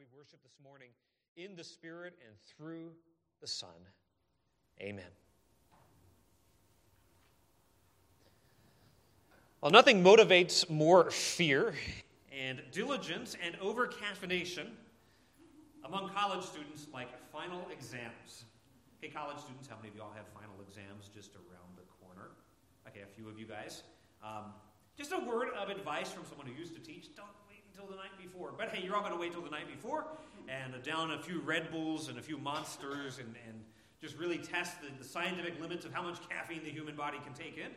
we worship this morning in the Spirit and through the Son. Amen. Well, nothing motivates more fear and diligence and over caffeination among college students like final exams. Hey, college students, how many of y'all have final exams just around the corner? Okay, a few of you guys. Um, just a word of advice from someone who used to teach don't the night before. But hey, you're all going to wait till the night before and down a few Red Bulls and a few monsters and, and just really test the, the scientific limits of how much caffeine the human body can take in.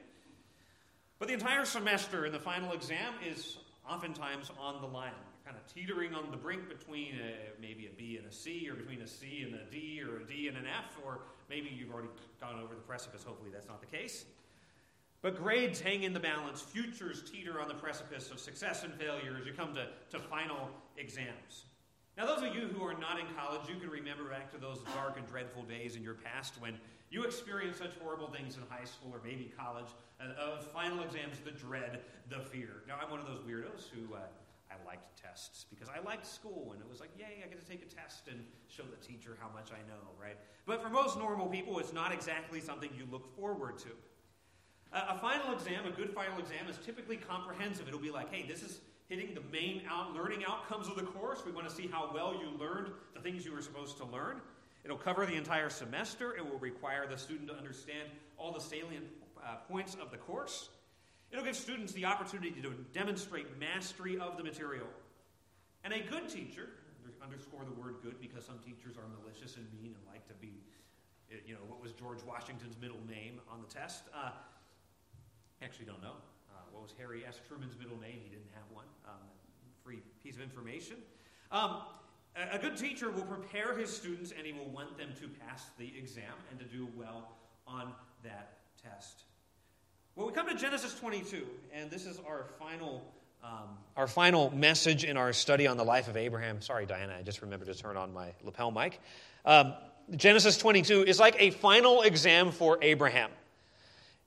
But the entire semester and the final exam is oftentimes on the line kind of teetering on the brink between a, maybe a B and a C, or between a C and a D, or a D and an F, or maybe you've already gone over the precipice. Hopefully, that's not the case. But grades hang in the balance. Futures teeter on the precipice of success and failure as you come to, to final exams. Now, those of you who are not in college, you can remember back to those dark and dreadful days in your past when you experienced such horrible things in high school or maybe college, uh, of final exams, the dread, the fear. Now, I'm one of those weirdos who uh, I liked tests because I liked school and it was like, yay, I get to take a test and show the teacher how much I know, right? But for most normal people, it's not exactly something you look forward to. A, final exam, a good final exam, is typically comprehensive. It'll be like, hey, this is hitting the main out, learning outcomes of the course. We want to see how well you learned the things you were supposed to learn. It'll cover the entire semester. It will require the student to understand all the salient uh, points of the course. It'll give students the opportunity to demonstrate mastery of the material. And a good teacher, underscore the word good because some teachers are malicious and mean and like to be, you know, what was George Washington's middle name on the test? Uh, actually don't know. Uh, what was Harry S. Truman's middle name? He didn't have one. Um, free piece of information. Um, a good teacher will prepare his students and he will want them to pass the exam and to do well on that test. Well, we come to Genesis 22, and this is our final, um, our final message in our study on the life of Abraham. Sorry, Diana, I just remembered to turn on my lapel mic. Um, Genesis 22 is like a final exam for Abraham.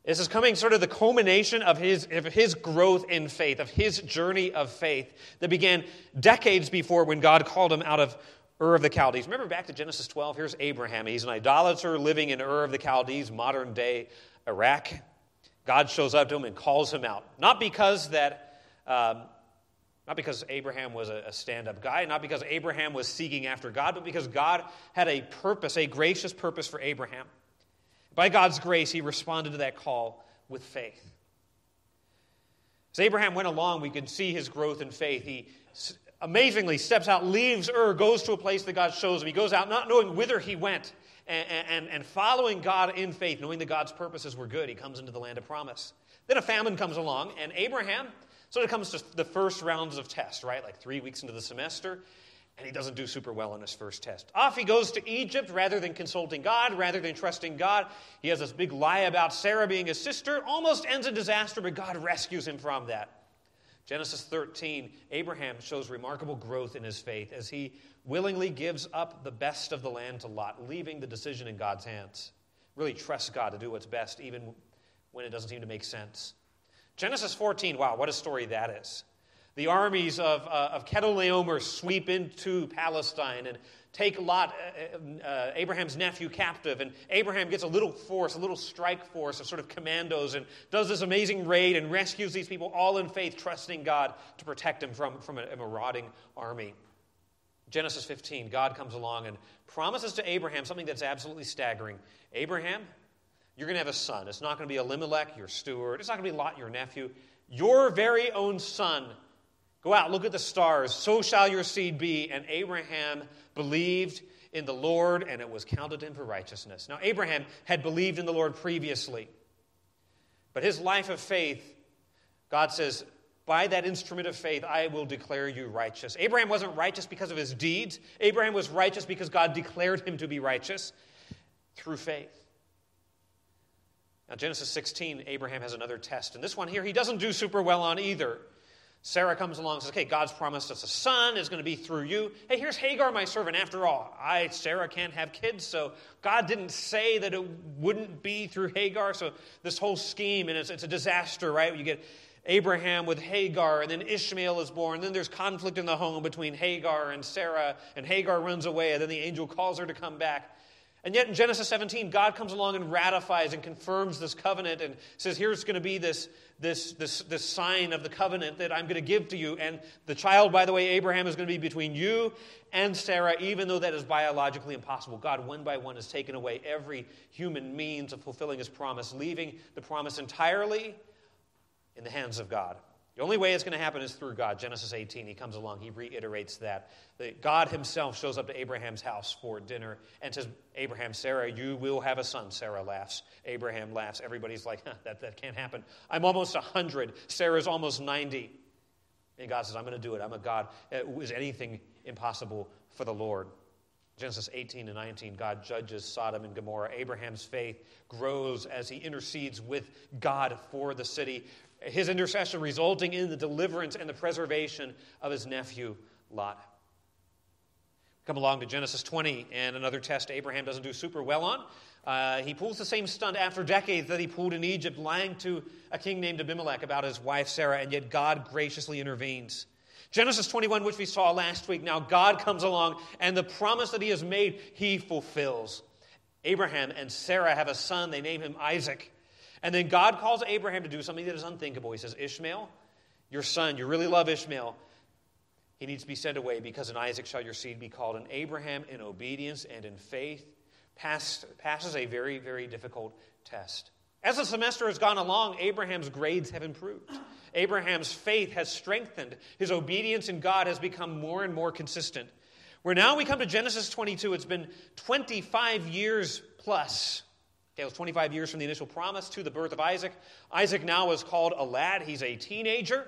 This is coming sort of the culmination of his, of his growth in faith, of his journey of faith that began decades before when God called him out of Ur of the Chaldees. Remember back to Genesis 12? Here's Abraham. He's an idolater living in Ur of the Chaldees, modern day Iraq. God shows up to him and calls him out. Not because that, um, not because Abraham was a, a stand-up guy, not because Abraham was seeking after God, but because God had a purpose, a gracious purpose for Abraham. By God's grace, he responded to that call with faith. As Abraham went along, we can see his growth in faith. He amazingly steps out, leaves Ur, goes to a place that God shows him. He goes out not knowing whither he went and, and, and following God in faith, knowing that God's purposes were good, he comes into the land of promise. Then a famine comes along, and Abraham sort of comes to the first rounds of tests, right? Like three weeks into the semester, and he doesn't do super well on his first test. Off he goes to Egypt rather than consulting God, rather than trusting God. He has this big lie about Sarah being his sister, almost ends in disaster, but God rescues him from that. Genesis 13, Abraham shows remarkable growth in his faith as he willingly gives up the best of the land to Lot, leaving the decision in God's hands. Really trusts God to do what's best, even when it doesn't seem to make sense. Genesis 14, wow, what a story that is. The armies of, uh, of Chedorlaomer sweep into Palestine and take Lot, uh, uh, Abraham's nephew, captive. And Abraham gets a little force, a little strike force of sort of commandos, and does this amazing raid and rescues these people, all in faith, trusting God to protect him from, from a, a marauding army. Genesis 15, God comes along and promises to Abraham something that's absolutely staggering. Abraham, you're going to have a son. It's not going to be Elimelech, your steward. It's not going to be Lot, your nephew. Your very own son. Go out, look at the stars. So shall your seed be. And Abraham believed in the Lord, and it was counted him for righteousness. Now, Abraham had believed in the Lord previously, but his life of faith, God says, by that instrument of faith, I will declare you righteous. Abraham wasn't righteous because of his deeds. Abraham was righteous because God declared him to be righteous through faith. Now, Genesis 16, Abraham has another test. And this one here, he doesn't do super well on either. Sarah comes along and says, Okay, God's promised us a son is going to be through you. Hey, here's Hagar, my servant. After all, I, Sarah, can't have kids, so God didn't say that it wouldn't be through Hagar. So this whole scheme, and it's, it's a disaster, right? You get Abraham with Hagar, and then Ishmael is born. Then there's conflict in the home between Hagar and Sarah, and Hagar runs away, and then the angel calls her to come back. And yet in Genesis 17, God comes along and ratifies and confirms this covenant and says, Here's going to be this, this, this, this sign of the covenant that I'm going to give to you. And the child, by the way, Abraham, is going to be between you and Sarah, even though that is biologically impossible. God, one by one, has taken away every human means of fulfilling his promise, leaving the promise entirely in the hands of God. The only way it's going to happen is through God. Genesis 18, he comes along, he reiterates that. that. God himself shows up to Abraham's house for dinner and says, Abraham, Sarah, you will have a son. Sarah laughs. Abraham laughs. Everybody's like, huh, that, that can't happen. I'm almost 100. Sarah's almost 90. And God says, I'm going to do it. I'm a God. Is anything impossible for the Lord? Genesis 18 and 19, God judges Sodom and Gomorrah. Abraham's faith grows as he intercedes with God for the city, his intercession resulting in the deliverance and the preservation of his nephew Lot. Come along to Genesis 20 and another test Abraham doesn't do super well on. Uh, he pulls the same stunt after decades that he pulled in Egypt, lying to a king named Abimelech about his wife Sarah, and yet God graciously intervenes. Genesis 21, which we saw last week, now God comes along, and the promise that he has made, he fulfills. Abraham and Sarah have a son. They name him Isaac. And then God calls Abraham to do something that is unthinkable. He says, Ishmael, your son, you really love Ishmael. He needs to be sent away because in Isaac shall your seed be called. And Abraham, in obedience and in faith, passed, passes a very, very difficult test. As the semester has gone along, Abraham's grades have improved. Abraham's faith has strengthened. His obedience in God has become more and more consistent. Where now we come to Genesis 22, it's been 25 years plus it was 25 years from the initial promise to the birth of Isaac. Isaac now is called a lad, he's a teenager.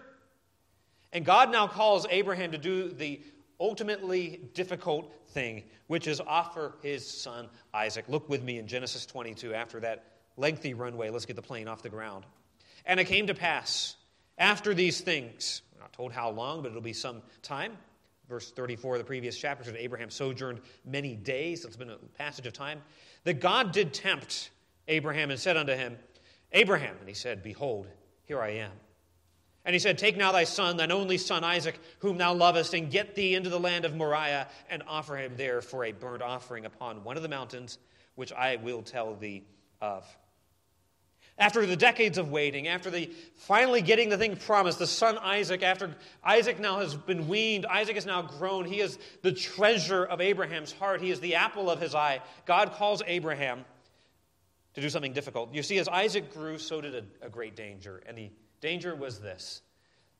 And God now calls Abraham to do the ultimately difficult thing, which is offer his son Isaac. Look with me in Genesis 22 after that lengthy runway. Let's get the plane off the ground. And it came to pass after these things, we're not told how long, but it'll be some time. Verse 34 of the previous chapter said Abraham sojourned many days. It's been a passage of time. That God did tempt Abraham and said unto him, Abraham, and he said, Behold, here I am. And he said, Take now thy son, thine only son Isaac, whom thou lovest, and get thee into the land of Moriah, and offer him there for a burnt offering upon one of the mountains, which I will tell thee of. After the decades of waiting, after the finally getting the thing promised, the son Isaac, after Isaac now has been weaned, Isaac is now grown. He is the treasure of Abraham's heart. He is the apple of his eye. God calls Abraham to do something difficult. You see, as Isaac grew, so did a, a great danger. And the danger was this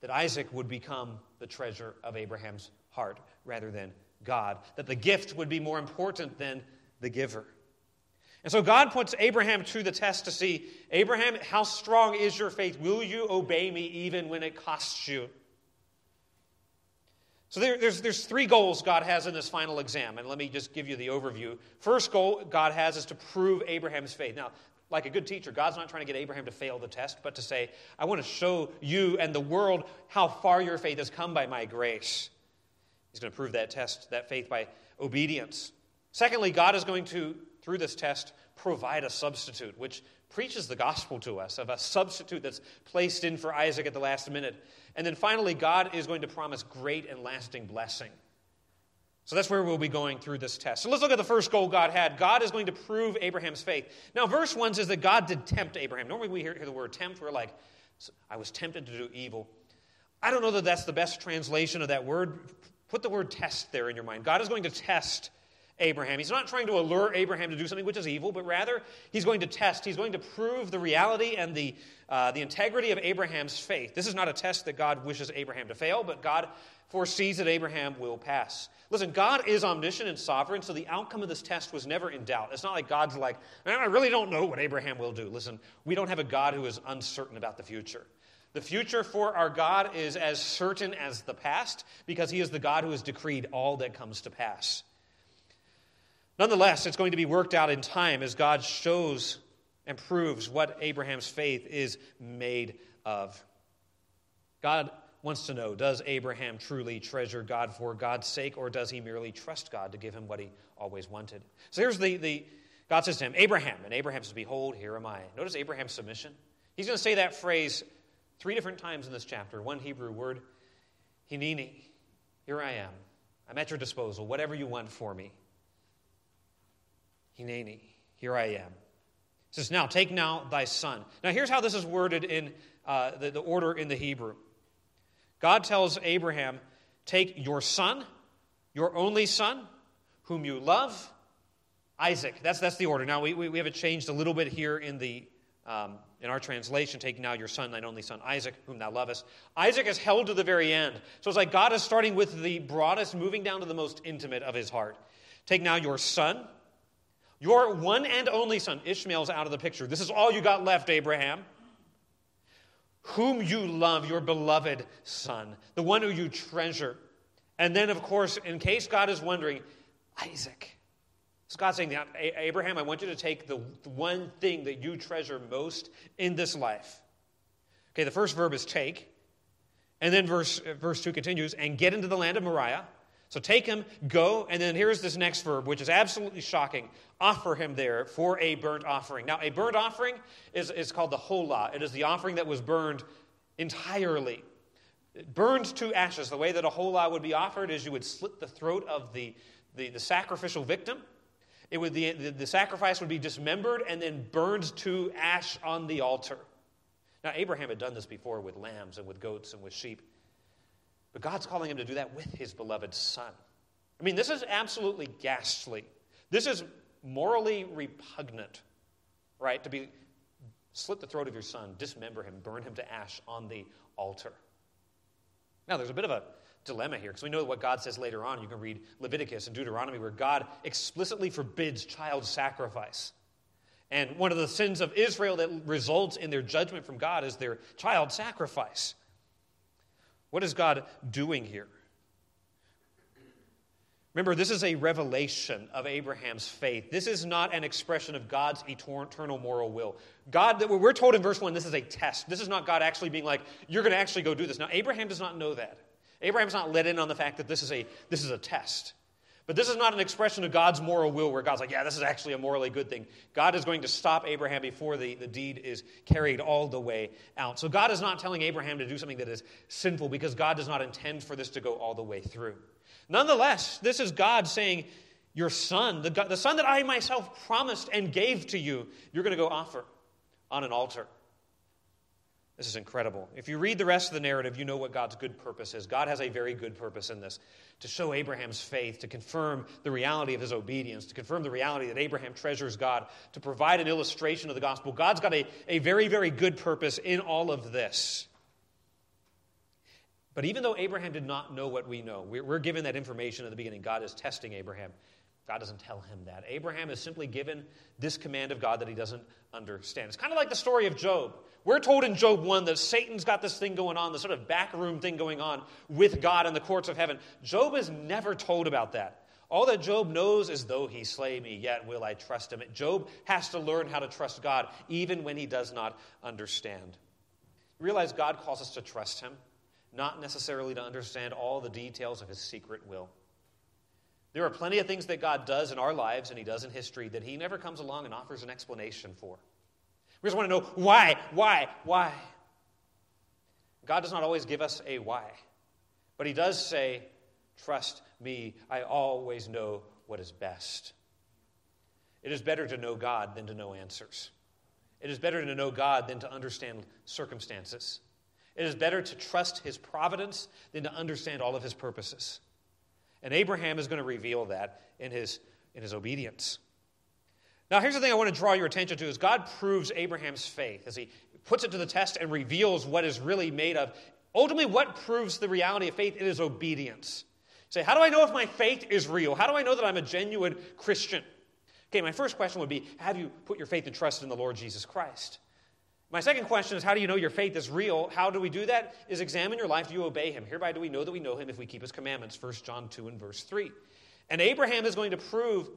that Isaac would become the treasure of Abraham's heart rather than God, that the gift would be more important than the giver. And so God puts Abraham to the test to see Abraham, how strong is your faith? Will you obey me even when it costs you? So there, there's, there's three goals God has in this final exam, and let me just give you the overview. First goal God has is to prove Abraham's faith. Now, like a good teacher, God's not trying to get Abraham to fail the test, but to say, I want to show you and the world how far your faith has come by my grace. He's going to prove that test, that faith by obedience. Secondly, God is going to, through this test, provide a substitute, which preaches the gospel to us of a substitute that's placed in for Isaac at the last minute. And then finally, God is going to promise great and lasting blessing. So that's where we'll be going through this test. So let's look at the first goal God had. God is going to prove Abraham's faith. Now, verse 1 says that God did tempt Abraham. Normally, we hear, hear the word tempt, we're like, I was tempted to do evil. I don't know that that's the best translation of that word. Put the word test there in your mind. God is going to test Abraham. He's not trying to allure Abraham to do something which is evil, but rather he's going to test, he's going to prove the reality and the, uh, the integrity of Abraham's faith. This is not a test that God wishes Abraham to fail, but God foresees that Abraham will pass. Listen, God is omniscient and sovereign, so the outcome of this test was never in doubt. It's not like God's like, I really don't know what Abraham will do. Listen, we don't have a God who is uncertain about the future. The future for our God is as certain as the past because he is the God who has decreed all that comes to pass. Nonetheless, it's going to be worked out in time as God shows and proves what Abraham's faith is made of. God wants to know does Abraham truly treasure God for God's sake, or does he merely trust God to give him what he always wanted? So here's the, the God says to him, Abraham, and Abraham says, Behold, here am I. Notice Abraham's submission. He's going to say that phrase Three different times in this chapter, one Hebrew word, hineni. Here I am. I'm at your disposal. Whatever you want for me. Hineni. Here I am. It says, Now take now thy son. Now here's how this is worded in uh, the, the order in the Hebrew. God tells Abraham, Take your son, your only son, whom you love, Isaac. That's, that's the order. Now, we, we, we have it changed a little bit here in, the, um, in our translation. Take now your son, thine only son, Isaac, whom thou lovest. Isaac is held to the very end. So it's like God is starting with the broadest, moving down to the most intimate of his heart. Take now your son, your one and only son. Ishmael's out of the picture. This is all you got left, Abraham whom you love, your beloved son, the one who you treasure. And then, of course, in case God is wondering, Isaac. Is God saying, Abraham, I want you to take the one thing that you treasure most in this life. Okay, the first verb is take. And then verse, verse 2 continues, and get into the land of Moriah. So take him, go, and then here's this next verb, which is absolutely shocking. Offer him there for a burnt offering. Now, a burnt offering is, is called the holah. It is the offering that was burned entirely, burned to ashes. The way that a holah would be offered is you would slit the throat of the, the, the sacrificial victim. It would, the, the, the sacrifice would be dismembered and then burned to ash on the altar. Now, Abraham had done this before with lambs and with goats and with sheep. But God's calling him to do that with his beloved son. I mean, this is absolutely ghastly. This is morally repugnant, right? To be slit the throat of your son, dismember him, burn him to ash on the altar. Now, there's a bit of a dilemma here because we know what God says later on. You can read Leviticus and Deuteronomy where God explicitly forbids child sacrifice. And one of the sins of Israel that results in their judgment from God is their child sacrifice. What is God doing here? Remember, this is a revelation of Abraham's faith. This is not an expression of God's eternal moral will. God, we're told in verse 1, this is a test. This is not God actually being like, you're going to actually go do this. Now, Abraham does not know that. Abraham's not let in on the fact that this is a, this is a test. But this is not an expression of God's moral will where God's like, yeah, this is actually a morally good thing. God is going to stop Abraham before the, the deed is carried all the way out. So God is not telling Abraham to do something that is sinful because God does not intend for this to go all the way through. Nonetheless, this is God saying, Your son, the, the son that I myself promised and gave to you, you're going to go offer on an altar. This is incredible. If you read the rest of the narrative, you know what God's good purpose is. God has a very good purpose in this to show Abraham's faith, to confirm the reality of his obedience, to confirm the reality that Abraham treasures God, to provide an illustration of the gospel. God's got a, a very, very good purpose in all of this. But even though Abraham did not know what we know, we're, we're given that information at the beginning. God is testing Abraham. God doesn't tell him that. Abraham is simply given this command of God that he doesn't understand. It's kind of like the story of Job. We're told in Job 1 that Satan's got this thing going on, this sort of backroom thing going on with God in the courts of heaven. Job is never told about that. All that Job knows is, though he slay me, yet will I trust him. Job has to learn how to trust God, even when he does not understand. Realize God calls us to trust him, not necessarily to understand all the details of his secret will. There are plenty of things that God does in our lives and He does in history that He never comes along and offers an explanation for. We just want to know why, why, why. God does not always give us a why, but He does say, Trust me, I always know what is best. It is better to know God than to know answers. It is better to know God than to understand circumstances. It is better to trust His providence than to understand all of His purposes. And Abraham is going to reveal that in his, in his obedience. Now, here's the thing I want to draw your attention to is God proves Abraham's faith as he puts it to the test and reveals what is really made of. Ultimately, what proves the reality of faith? It is obedience. You say, how do I know if my faith is real? How do I know that I'm a genuine Christian? Okay, my first question would be Have you put your faith and trust in the Lord Jesus Christ? My second question is how do you know your faith is real? How do we do that? Is examine your life. Do you obey him? Hereby do we know that we know him if we keep his commandments. 1 John 2 and verse 3. And Abraham is going to prove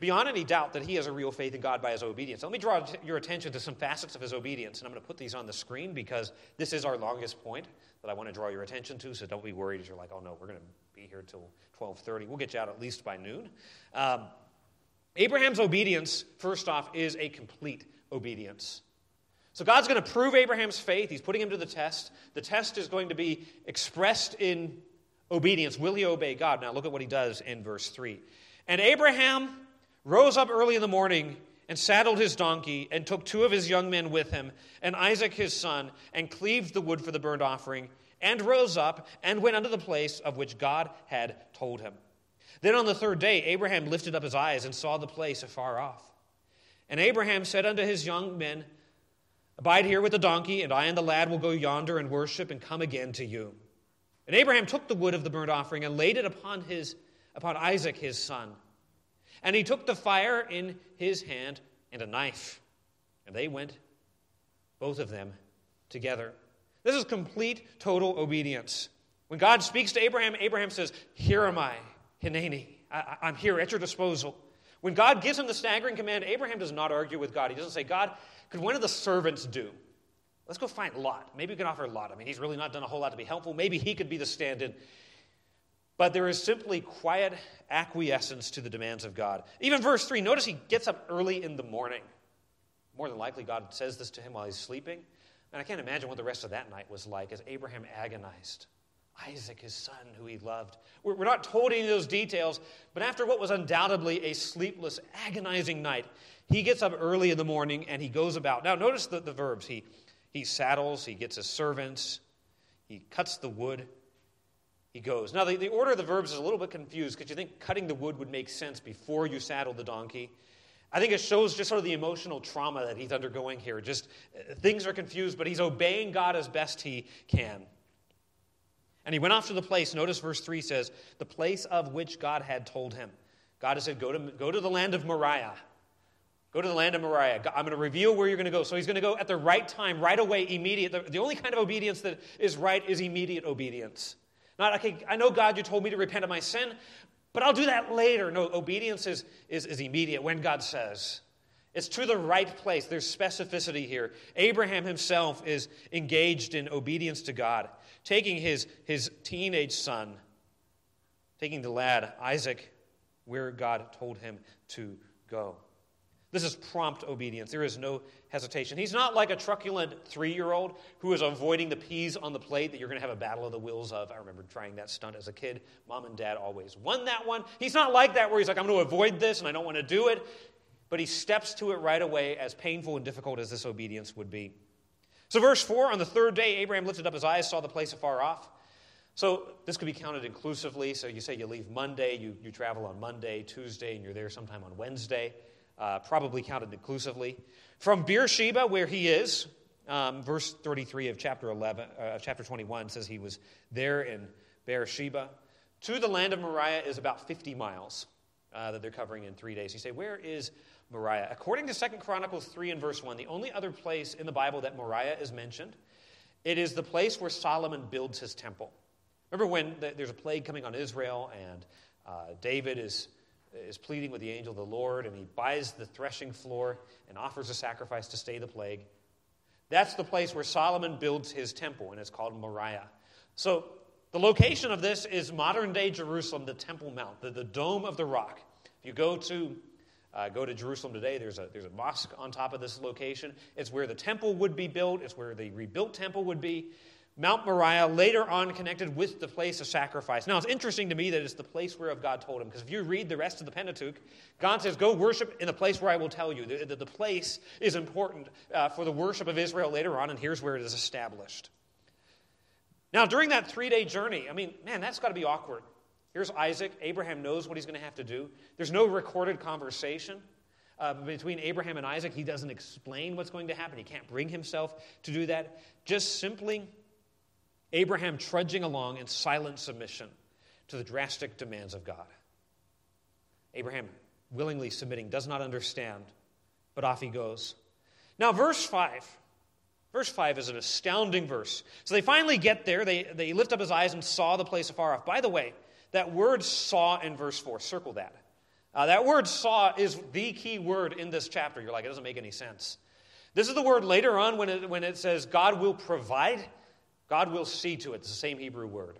beyond any doubt that he has a real faith in God by his obedience. Let me draw your attention to some facets of his obedience, and I'm going to put these on the screen because this is our longest point that I want to draw your attention to. So don't be worried as you're like, oh no, we're going to be here till 12:30. We'll get you out at least by noon. Um, Abraham's obedience, first off, is a complete obedience. So God's going to prove Abraham's faith. He's putting him to the test. The test is going to be expressed in obedience. Will he obey God? Now look at what he does in verse 3. And Abraham rose up early in the morning and saddled his donkey and took two of his young men with him and Isaac his son and cleaved the wood for the burnt offering and rose up and went unto the place of which God had told him. Then on the third day, Abraham lifted up his eyes and saw the place afar off. And Abraham said unto his young men, Abide here with the donkey, and I and the lad will go yonder and worship and come again to you. And Abraham took the wood of the burnt offering and laid it upon, his, upon Isaac his son. And he took the fire in his hand and a knife. And they went, both of them, together. This is complete, total obedience. When God speaks to Abraham, Abraham says, Here am I, Hineni. I, am here at your disposal. When God gives him the staggering command, Abraham does not argue with God. He doesn't say, God, could one of the servants do? Let's go find Lot. Maybe we can offer Lot. I mean, he's really not done a whole lot to be helpful. Maybe he could be the stand in. But there is simply quiet acquiescence to the demands of God. Even verse 3, notice he gets up early in the morning. More than likely, God says this to him while he's sleeping. And I can't imagine what the rest of that night was like as Abraham agonized. Isaac, his son, who he loved. We're not told any of those details, but after what was undoubtedly a sleepless, agonizing night, he gets up early in the morning and he goes about. Now, notice the, the verbs. He, he saddles, he gets his servants, he cuts the wood, he goes. Now, the, the order of the verbs is a little bit confused because you think cutting the wood would make sense before you saddle the donkey. I think it shows just sort of the emotional trauma that he's undergoing here. Just uh, things are confused, but he's obeying God as best he can. And he went off to the place, notice verse 3 says, the place of which God had told him. God has said, go to, go to the land of Moriah. Go to the land of Moriah. I'm going to reveal where you're going to go. So he's going to go at the right time, right away, immediate. The, the only kind of obedience that is right is immediate obedience. Not, okay, I know, God, you told me to repent of my sin, but I'll do that later. No, obedience is, is, is immediate when God says. It's to the right place. There's specificity here. Abraham himself is engaged in obedience to God, taking his, his teenage son, taking the lad, Isaac, where God told him to go. This is prompt obedience. There is no hesitation. He's not like a truculent three year old who is avoiding the peas on the plate that you're going to have a battle of the wills of. I remember trying that stunt as a kid. Mom and dad always won that one. He's not like that where he's like, I'm going to avoid this and I don't want to do it. But he steps to it right away, as painful and difficult as this obedience would be. So, verse 4 on the third day, Abraham lifted up his eyes, saw the place afar off. So, this could be counted inclusively. So, you say you leave Monday, you, you travel on Monday, Tuesday, and you're there sometime on Wednesday uh, probably counted inclusively. From Beersheba, where he is, um, verse 33 of chapter 11, uh, chapter 21 says he was there in Beersheba. To the land of Moriah is about 50 miles uh, that they're covering in three days. You say, where is Moriah? According to 2 Chronicles 3 and verse 1, the only other place in the Bible that Moriah is mentioned, it is the place where Solomon builds his temple. Remember when there's a plague coming on Israel and uh, David is is pleading with the angel of the Lord, and he buys the threshing floor and offers a sacrifice to stay the plague. That's the place where Solomon builds his temple, and it's called Moriah. So the location of this is modern day Jerusalem, the Temple Mount, the, the Dome of the Rock. If you go to uh, go to Jerusalem today, there's a, there's a mosque on top of this location. It's where the temple would be built, it's where the rebuilt temple would be. Mount Moriah, later on connected with the place of sacrifice. Now, it's interesting to me that it's the place where God told him, because if you read the rest of the Pentateuch, God says, Go worship in the place where I will tell you. The, the, the place is important uh, for the worship of Israel later on, and here's where it is established. Now, during that three day journey, I mean, man, that's got to be awkward. Here's Isaac. Abraham knows what he's going to have to do. There's no recorded conversation. Uh, between Abraham and Isaac, he doesn't explain what's going to happen. He can't bring himself to do that. Just simply Abraham trudging along in silent submission to the drastic demands of God. Abraham willingly submitting, does not understand, but off he goes. Now, verse 5. Verse 5 is an astounding verse. So they finally get there. They, they lift up his eyes and saw the place afar off. By the way, that word saw in verse 4, circle that. Uh, that word saw is the key word in this chapter. You're like, it doesn't make any sense. This is the word later on when it, when it says God will provide. God will see to it. It's the same Hebrew word.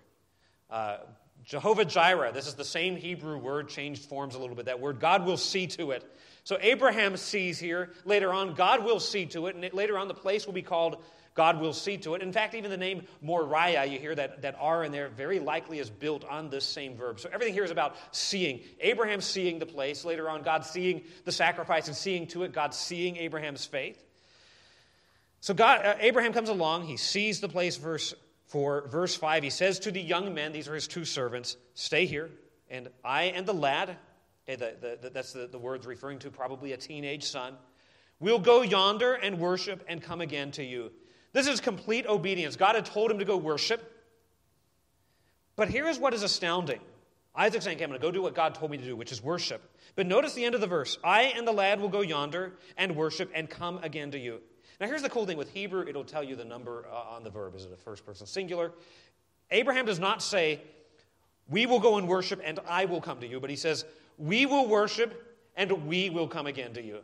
Uh, Jehovah Jireh, this is the same Hebrew word, changed forms a little bit. That word, God will see to it. So Abraham sees here. Later on, God will see to it. And later on, the place will be called God will see to it. In fact, even the name Moriah, you hear that, that R in there, very likely is built on this same verb. So everything here is about seeing. Abraham seeing the place. Later on, God seeing the sacrifice and seeing to it. God seeing Abraham's faith. So God, uh, Abraham comes along. He sees the place. Verse 4, verse 5, he says to the young men, these are his two servants, stay here, and I and the lad, okay, the, the, the, that's the, the words referring to probably a teenage son, will go yonder and worship and come again to you. This is complete obedience. God had told him to go worship. But here is what is astounding. Isaac's saying, okay, I'm going to go do what God told me to do, which is worship. But notice the end of the verse I and the lad will go yonder and worship and come again to you. Now, here's the cool thing with Hebrew, it'll tell you the number uh, on the verb. Is it a first person singular? Abraham does not say, We will go and worship and I will come to you, but he says, We will worship and we will come again to you.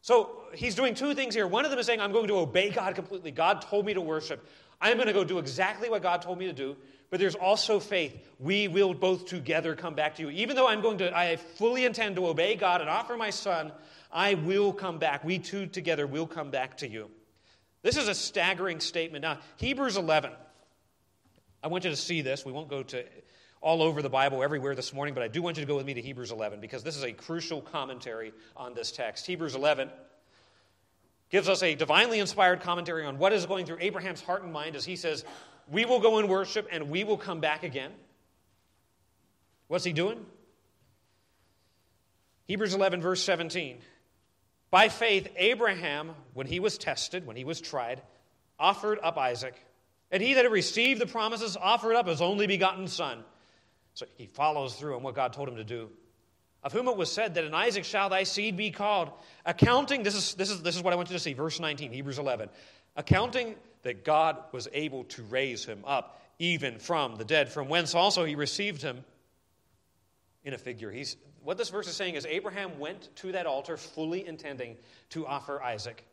So he's doing two things here. One of them is saying, I'm going to obey God completely. God told me to worship. I'm going to go do exactly what God told me to do. But there's also faith. We will both together come back to you. Even though I'm going to, I fully intend to obey God and offer my son, I will come back. We two together will come back to you. This is a staggering statement. Now, Hebrews 11. I want you to see this. We won't go to all over the Bible everywhere this morning, but I do want you to go with me to Hebrews 11 because this is a crucial commentary on this text. Hebrews 11 gives us a divinely inspired commentary on what is going through Abraham's heart and mind as he says, We will go and worship and we will come back again. What's he doing? Hebrews 11, verse 17. By faith, Abraham, when he was tested, when he was tried, offered up Isaac. And he that had received the promises offered up his only begotten son so he follows through on what God told him to do. Of whom it was said that in Isaac shall thy seed be called, accounting, this is, this is, this is what I want you to see, verse 19, Hebrews 11, accounting that God was able to raise him up even from the dead, from whence also he received him in a figure. He's, what this verse is saying is Abraham went to that altar fully intending to offer Isaac.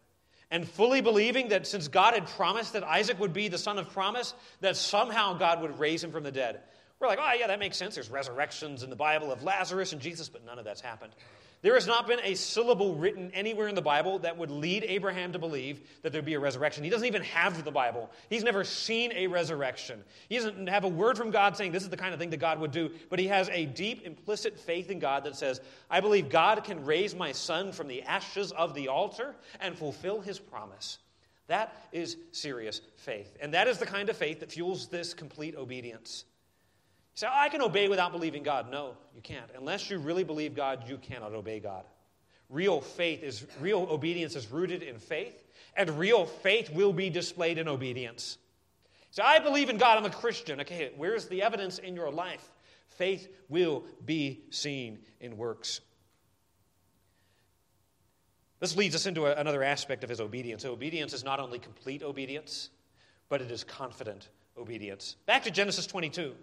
And fully believing that since God had promised that Isaac would be the son of promise, that somehow God would raise him from the dead. We're like, oh, yeah, that makes sense. There's resurrections in the Bible of Lazarus and Jesus, but none of that's happened. There has not been a syllable written anywhere in the Bible that would lead Abraham to believe that there'd be a resurrection. He doesn't even have the Bible. He's never seen a resurrection. He doesn't have a word from God saying this is the kind of thing that God would do, but he has a deep, implicit faith in God that says, I believe God can raise my son from the ashes of the altar and fulfill his promise. That is serious faith. And that is the kind of faith that fuels this complete obedience. Say, I can obey without believing God. No, you can't. Unless you really believe God, you cannot obey God. Real faith is, real obedience is rooted in faith, and real faith will be displayed in obedience. So I believe in God, I'm a Christian. Okay, where's the evidence in your life? Faith will be seen in works. This leads us into a, another aspect of his obedience. So Obedience is not only complete obedience, but it is confident obedience. Back to Genesis 22.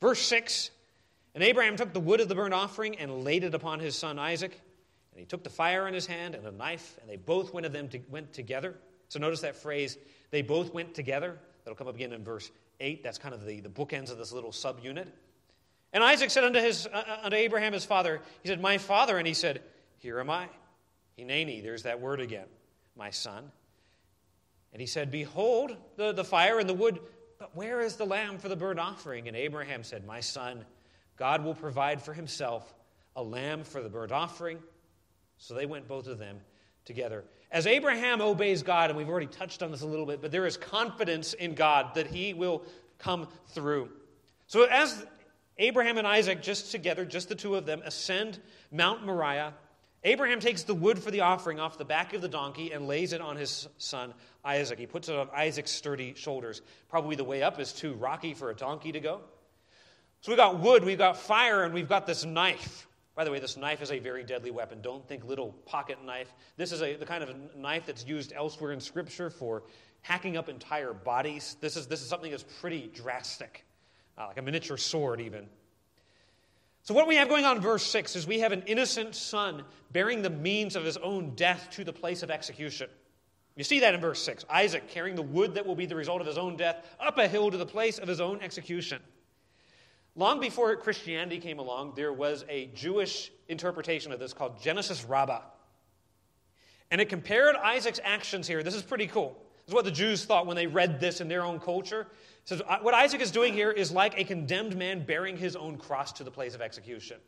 Verse 6 And Abraham took the wood of the burnt offering and laid it upon his son Isaac. And he took the fire in his hand and a knife, and they both went, of them to, went together. So notice that phrase, they both went together. That'll come up again in verse 8. That's kind of the, the bookends of this little subunit. And Isaac said unto, his, uh, uh unto Abraham his father, He said, My father. And he said, Here am I. Hineni, there's that word again, my son. And he said, Behold the, the fire and the wood, but where is the lamb for the burnt offering? And Abraham said, My son, God will provide for himself a lamb for the burnt offering. So they went both of them together. As Abraham obeys God, and we've already touched on this a little bit, but there is confidence in God that he will come through. So as Abraham and Isaac, just together, just the two of them, ascend Mount Moriah, Abraham takes the wood for the offering off the back of the donkey and lays it on his son Isaac. He puts it on Isaac's sturdy shoulders. Probably the way up is too rocky for a donkey to go. So we've got wood, we've got fire, and we've got this knife. By the way, this knife is a very deadly weapon. Don't think little pocket knife. This is a, the kind of knife that's used elsewhere in Scripture for hacking up entire bodies. This is, this is something that's pretty drastic, uh, like a miniature sword, even. So, what we have going on in verse 6 is we have an innocent son bearing the means of his own death to the place of execution. You see that in verse 6. Isaac carrying the wood that will be the result of his own death up a hill to the place of his own execution. Long before Christianity came along, there was a Jewish interpretation of this called Genesis Rabbah. And it compared Isaac's actions here. This is pretty cool. This is what the Jews thought when they read this in their own culture. It says, What Isaac is doing here is like a condemned man bearing his own cross to the place of execution.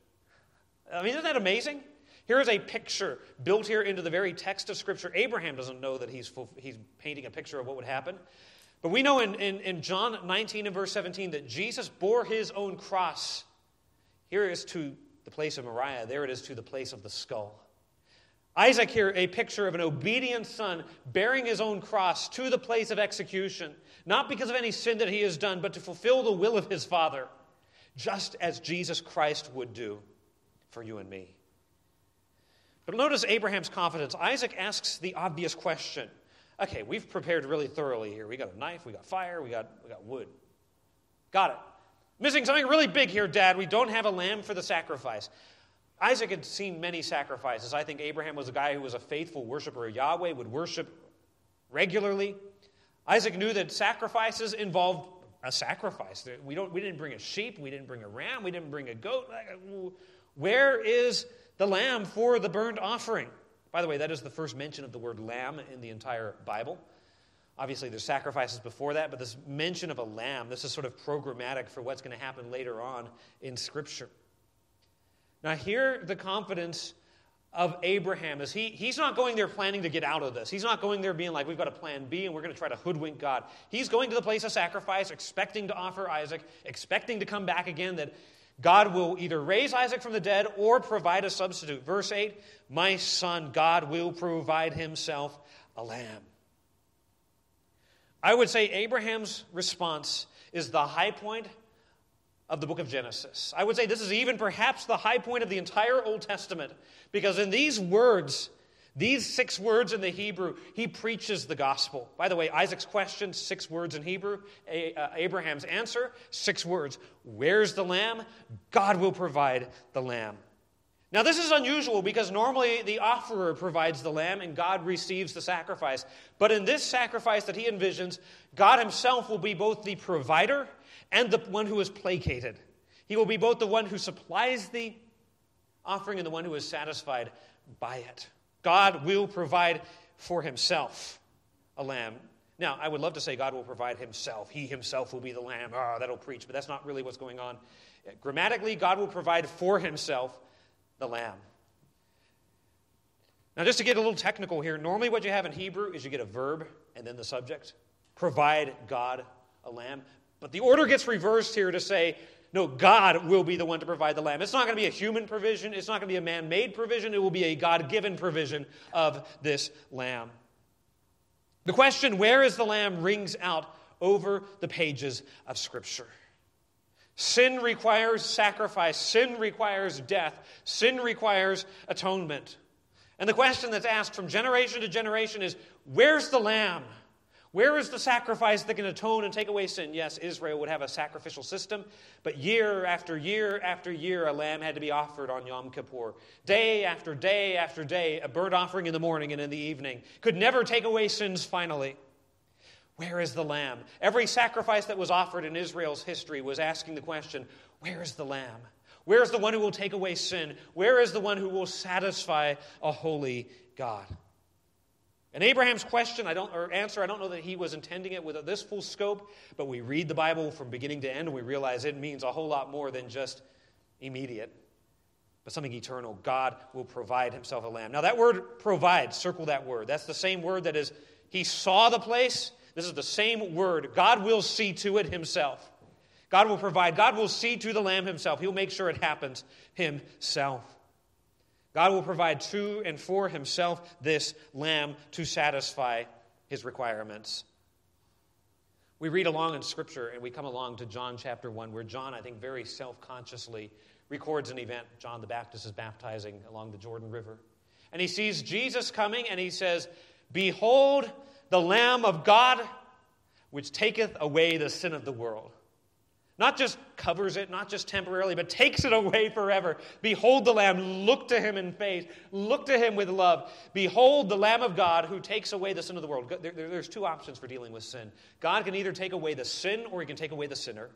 I mean, isn't that amazing? Here is a picture built here into the very text of Scripture. Abraham doesn't know that he's, he's painting a picture of what would happen. But we know in, in, in John 19 and verse 17 that Jesus bore his own cross. Here is to the place of Moriah, there it is to the place of the skull. Isaac here, a picture of an obedient son bearing his own cross to the place of execution, not because of any sin that he has done, but to fulfill the will of his father, just as Jesus Christ would do for you and me. But notice Abraham's confidence. Isaac asks the obvious question okay, we've prepared really thoroughly here. We got a knife, we got fire, we got, we got wood. Got it. Missing something really big here, Dad. We don't have a lamb for the sacrifice. Isaac had seen many sacrifices. I think Abraham was a guy who was a faithful worshiper of Yahweh, would worship regularly. Isaac knew that sacrifices involved a sacrifice. We, don't, we didn't bring a sheep, we didn't bring a ram, we didn't bring a goat. Where is the lamb for the burnt offering? By the way, that is the first mention of the word lamb in the entire Bible. Obviously, there's sacrifices before that, but this mention of a lamb, this is sort of programmatic for what's going to happen later on in Scripture. Now, here, the confidence of Abraham is he, he's not going there planning to get out of this. He's not going there being like, we've got a plan B and we're going to try to hoodwink God. He's going to the place of sacrifice, expecting to offer Isaac, expecting to come back again, that God will either raise Isaac from the dead or provide a substitute. Verse 8 My son, God will provide himself a lamb. I would say Abraham's response is the high point of the book of Genesis. I would say this is even perhaps the high point of the entire Old Testament because in these words, these six words in the Hebrew, he preaches the gospel. By the way, Isaac's question, six words in Hebrew. A- uh, Abraham's answer, six words. Where's the lamb? God will provide the lamb. Now, this is unusual because normally the offerer provides the lamb and God receives the sacrifice. But in this sacrifice that he envisions, God himself will be both the provider and the one who is placated. He will be both the one who supplies the offering and the one who is satisfied by it. God will provide for himself a lamb. Now, I would love to say God will provide himself. He himself will be the lamb. Ah, oh, that'll preach, but that's not really what's going on. Grammatically, God will provide for himself the lamb. Now, just to get a little technical here, normally what you have in Hebrew is you get a verb and then the subject. Provide God a lamb. But the order gets reversed here to say no, God will be the one to provide the lamb. It's not going to be a human provision, it's not going to be a man made provision, it will be a God given provision of this lamb. The question, where is the lamb, rings out over the pages of Scripture. Sin requires sacrifice, sin requires death, sin requires atonement. And the question that's asked from generation to generation is where's the lamb? Where is the sacrifice that can atone and take away sin? Yes, Israel would have a sacrificial system, but year after year after year, a lamb had to be offered on Yom Kippur. Day after day after day, a burnt offering in the morning and in the evening could never take away sins finally. Where is the lamb? Every sacrifice that was offered in Israel's history was asking the question where is the lamb? Where is the one who will take away sin? Where is the one who will satisfy a holy God? And Abraham's question, I don't, or answer, I don't know that he was intending it with this full scope, but we read the Bible from beginning to end and we realize it means a whole lot more than just immediate, but something eternal. God will provide himself a lamb. Now, that word provide, circle that word. That's the same word that is, he saw the place. This is the same word. God will see to it himself. God will provide. God will see to the lamb himself. He'll make sure it happens himself. God will provide to and for himself this lamb to satisfy his requirements. We read along in Scripture and we come along to John chapter 1, where John, I think, very self consciously records an event. John the Baptist is baptizing along the Jordan River. And he sees Jesus coming and he says, Behold the Lamb of God, which taketh away the sin of the world. Not just covers it, not just temporarily, but takes it away forever. Behold the Lamb. Look to him in faith. Look to him with love. Behold the Lamb of God who takes away the sin of the world. There, there's two options for dealing with sin God can either take away the sin or he can take away the sinner.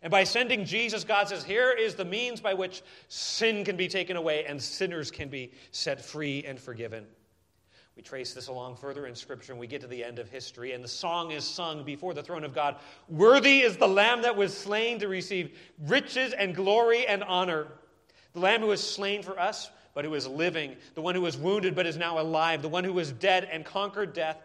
And by sending Jesus, God says, here is the means by which sin can be taken away and sinners can be set free and forgiven. We trace this along further in Scripture and we get to the end of history, and the song is sung before the throne of God Worthy is the Lamb that was slain to receive riches and glory and honor. The Lamb who was slain for us, but who is living, the one who was wounded but is now alive, the one who was dead and conquered death.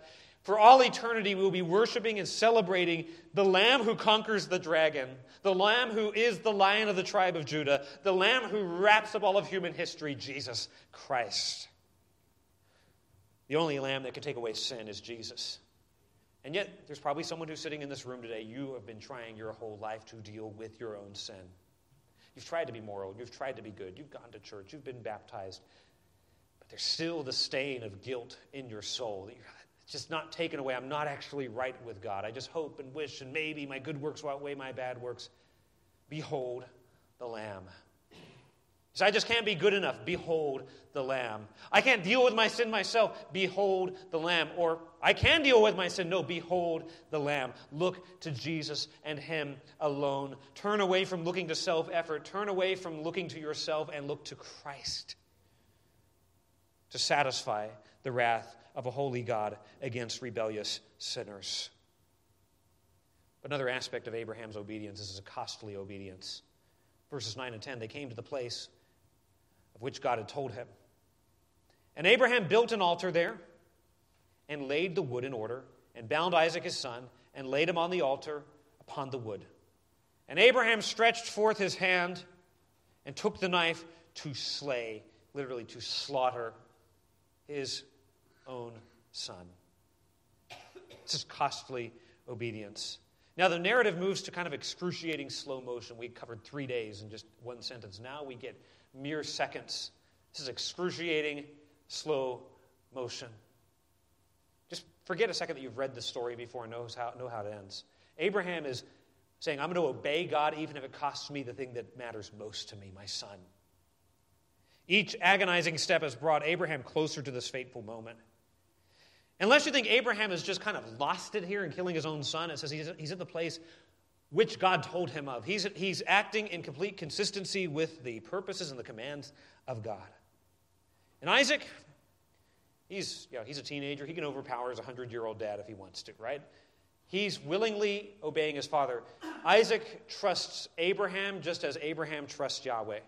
For all eternity, we will be worshiping and celebrating the Lamb who conquers the dragon, the Lamb who is the Lion of the tribe of Judah, the Lamb who wraps up all of human history, Jesus Christ. The only lamb that can take away sin is Jesus. And yet, there's probably someone who's sitting in this room today. You have been trying your whole life to deal with your own sin. You've tried to be moral, you've tried to be good, you've gone to church, you've been baptized, but there's still the stain of guilt in your soul you're just not taken away. I'm not actually right with God. I just hope and wish and maybe my good works will outweigh my bad works. Behold the Lamb. I just can't be good enough. Behold the Lamb. I can't deal with my sin myself. Behold the Lamb. Or I can deal with my sin. No, behold the Lamb. Look to Jesus and Him alone. Turn away from looking to self effort. Turn away from looking to yourself and look to Christ to satisfy the wrath of a holy God against rebellious sinners. Another aspect of Abraham's obedience is a costly obedience. Verses 9 and 10 they came to the place of which God had told him. And Abraham built an altar there and laid the wood in order, and bound Isaac his son, and laid him on the altar upon the wood. And Abraham stretched forth his hand and took the knife to slay, literally to slaughter, his own son. This is costly obedience. Now, the narrative moves to kind of excruciating slow motion. We covered three days in just one sentence. Now we get mere seconds. This is excruciating slow motion. Just forget a second that you've read the story before and knows how, know how it ends. Abraham is saying, I'm going to obey God even if it costs me the thing that matters most to me, my son. Each agonizing step has brought Abraham closer to this fateful moment. Unless you think Abraham has just kind of lost it here in killing his own son, it says he's, he's at the place which God told him of. He's, he's acting in complete consistency with the purposes and the commands of God. And Isaac, he's, you know, he's a teenager. He can overpower his 100 year old dad if he wants to, right? He's willingly obeying his father. Isaac trusts Abraham just as Abraham trusts Yahweh.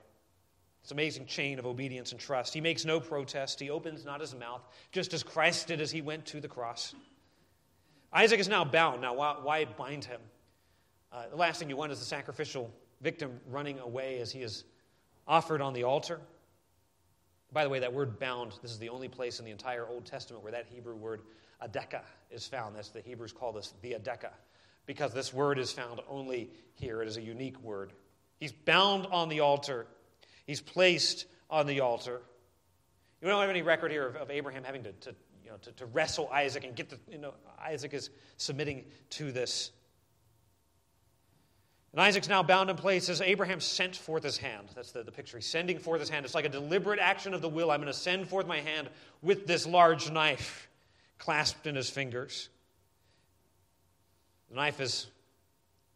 It's an amazing chain of obedience and trust. He makes no protest. He opens not his mouth, just as Christ did as he went to the cross. Isaac is now bound. Now, why, why bind him? Uh, the last thing you want is the sacrificial victim running away as he is offered on the altar. By the way, that word bound, this is the only place in the entire Old Testament where that Hebrew word adeka is found. That's the Hebrews call this the adeka, because this word is found only here. It is a unique word. He's bound on the altar. He's placed on the altar. You don't have any record here of, of Abraham having to, to, you know, to, to, wrestle Isaac and get the, you know, Isaac is submitting to this. And Isaac's now bound in place as Abraham sent forth his hand. That's the, the picture. He's sending forth his hand. It's like a deliberate action of the will. I'm going to send forth my hand with this large knife clasped in his fingers. The knife is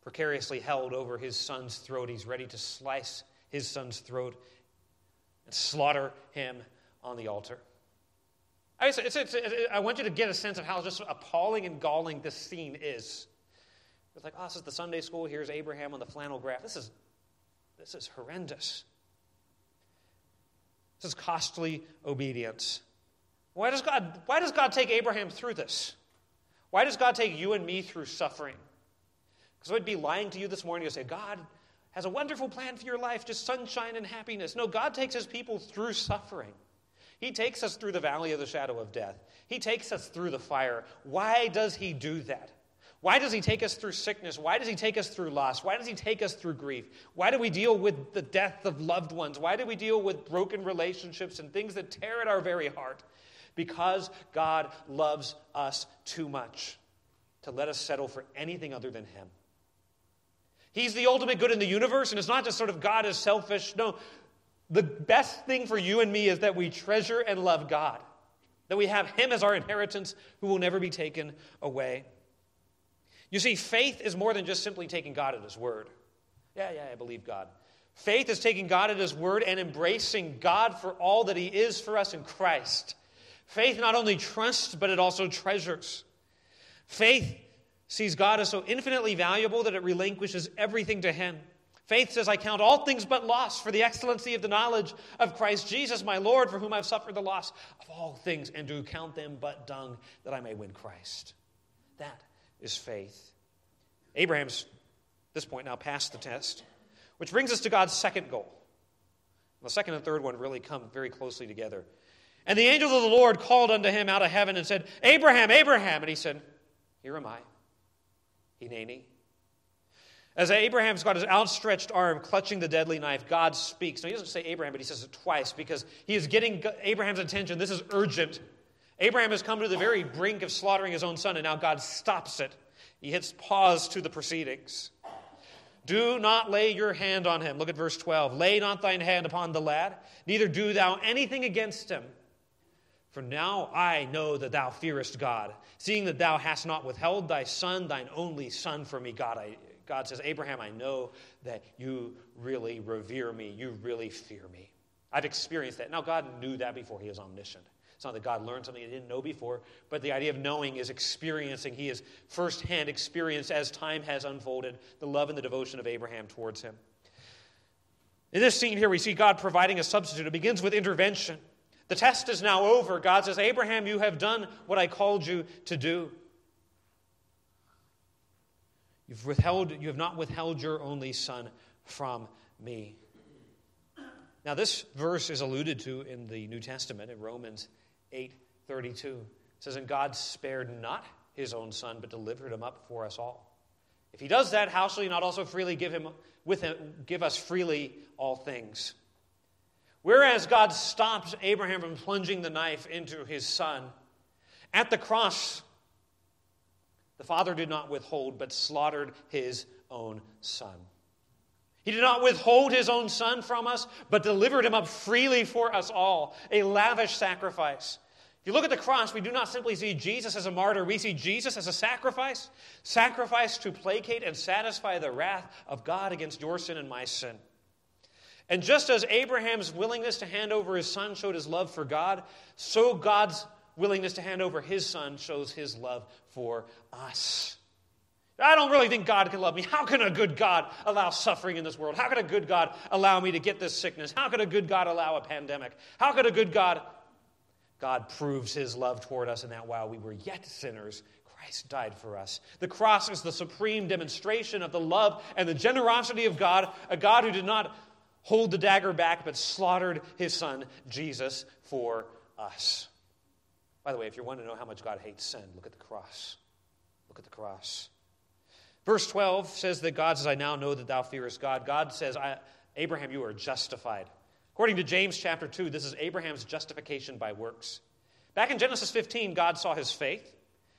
precariously held over his son's throat. He's ready to slice his son's throat and slaughter him on the altar. I, it's, it's, I want you to get a sense of how just appalling and galling this scene is. It's like, oh, this is the Sunday school. Here's Abraham on the flannel graph. This is, this is horrendous. This is costly obedience. Why does, God, why does God take Abraham through this? Why does God take you and me through suffering? Because I'd be lying to you this morning to say, God, has a wonderful plan for your life, just sunshine and happiness. No, God takes his people through suffering. He takes us through the valley of the shadow of death. He takes us through the fire. Why does he do that? Why does he take us through sickness? Why does he take us through loss? Why does he take us through grief? Why do we deal with the death of loved ones? Why do we deal with broken relationships and things that tear at our very heart? Because God loves us too much to let us settle for anything other than him. He's the ultimate good in the universe, and it's not just sort of God is selfish. No, the best thing for you and me is that we treasure and love God, that we have Him as our inheritance who will never be taken away. You see, faith is more than just simply taking God at His word. Yeah, yeah, I believe God. Faith is taking God at His word and embracing God for all that He is for us in Christ. Faith not only trusts, but it also treasures. Faith sees God as so infinitely valuable that it relinquishes everything to Him. Faith says, I count all things but loss for the excellency of the knowledge of Christ Jesus, my Lord, for whom I've suffered the loss of all things, and do count them but dung, that I may win Christ. That is faith. Abraham's, this point, now passed the test, which brings us to God's second goal. The second and third one really come very closely together. And the angel of the Lord called unto him out of heaven and said, Abraham, Abraham. And he said, Here am I. Hineni. As Abraham's got his outstretched arm clutching the deadly knife, God speaks. Now, he doesn't say Abraham, but he says it twice because he is getting Abraham's attention. This is urgent. Abraham has come to the very brink of slaughtering his own son, and now God stops it. He hits pause to the proceedings. Do not lay your hand on him. Look at verse 12. Lay not thine hand upon the lad, neither do thou anything against him. For now I know that thou fearest God, seeing that thou hast not withheld thy son, thine only son, from me. God, I, God says, Abraham, I know that you really revere me. You really fear me. I've experienced that. Now, God knew that before He is omniscient. It's not that God learned something He didn't know before, but the idea of knowing is experiencing. He has firsthand experienced as time has unfolded the love and the devotion of Abraham towards Him. In this scene here, we see God providing a substitute. It begins with intervention. The test is now over. God says, Abraham, you have done what I called you to do. You've withheld, you have not withheld your only son from me. Now, this verse is alluded to in the New Testament in Romans 8 32. It says, And God spared not his own son, but delivered him up for us all. If he does that, how shall he not also freely give him with him, give us freely all things? Whereas God stopped Abraham from plunging the knife into his son, at the cross, the father did not withhold, but slaughtered his own son. He did not withhold his own son from us, but delivered him up freely for us all, a lavish sacrifice. You look at the cross, we do not simply see Jesus as a martyr, we see Jesus as a sacrifice, sacrifice to placate and satisfy the wrath of God against your sin and my sin. And just as Abraham's willingness to hand over his son showed his love for God, so God's willingness to hand over his son shows his love for us. I don't really think God can love me. How can a good God allow suffering in this world? How can a good God allow me to get this sickness? How could a good God allow a pandemic? How could a good God? God proves his love toward us in that while we were yet sinners, Christ died for us. The cross is the supreme demonstration of the love and the generosity of God, a God who did not hold the dagger back but slaughtered his son, Jesus, for us. By the way, if you want to know how much God hates sin, look at the cross. Look at the cross. Verse 12 says that God says, I now know that thou fearest God. God says, Abraham, you are justified. According to James chapter 2, this is Abraham's justification by works. Back in Genesis 15, God saw his faith.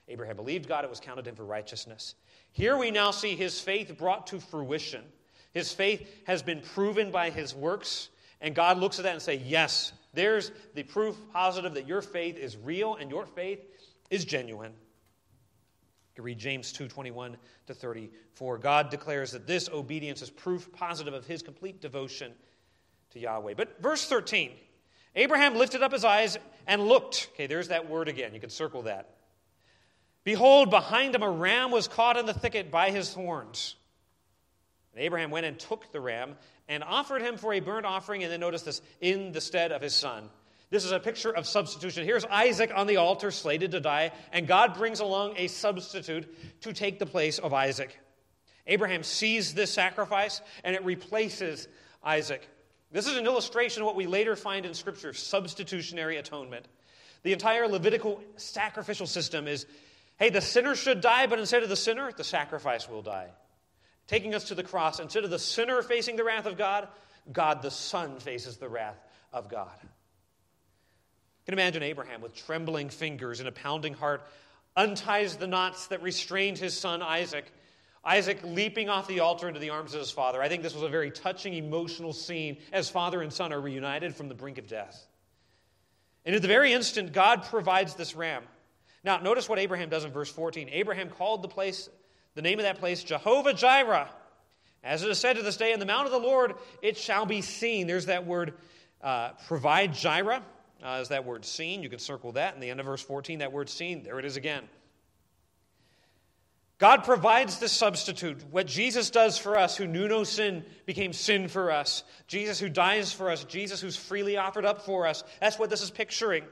Abraham believed God, it was counted him for righteousness. Here we now see his faith brought to fruition. His faith has been proven by his works, and God looks at that and says, Yes, there's the proof positive that your faith is real and your faith is genuine. You read James 2 21 to 34. God declares that this obedience is proof positive of his complete devotion to Yahweh. But verse 13 Abraham lifted up his eyes and looked. Okay, there's that word again. You can circle that. Behold, behind him a ram was caught in the thicket by his horns. And Abraham went and took the ram and offered him for a burnt offering, and then notice this, in the stead of his son. This is a picture of substitution. Here's Isaac on the altar, slated to die, and God brings along a substitute to take the place of Isaac. Abraham sees this sacrifice, and it replaces Isaac. This is an illustration of what we later find in Scripture substitutionary atonement. The entire Levitical sacrificial system is hey, the sinner should die, but instead of the sinner, the sacrifice will die taking us to the cross. Instead of the sinner facing the wrath of God, God the Son faces the wrath of God. You can imagine Abraham with trembling fingers and a pounding heart unties the knots that restrained his son Isaac. Isaac leaping off the altar into the arms of his father. I think this was a very touching, emotional scene as father and son are reunited from the brink of death. And at the very instant, God provides this ram. Now, notice what Abraham does in verse 14. Abraham called the place the name of that place, Jehovah Jireh, As it is said to this day, in the mount of the Lord it shall be seen. There's that word uh, provide Jireh, uh, is that word seen. You can circle that. In the end of verse 14, that word seen, there it is again. God provides the substitute. What Jesus does for us, who knew no sin, became sin for us. Jesus who dies for us. Jesus who's freely offered up for us. That's what this is picturing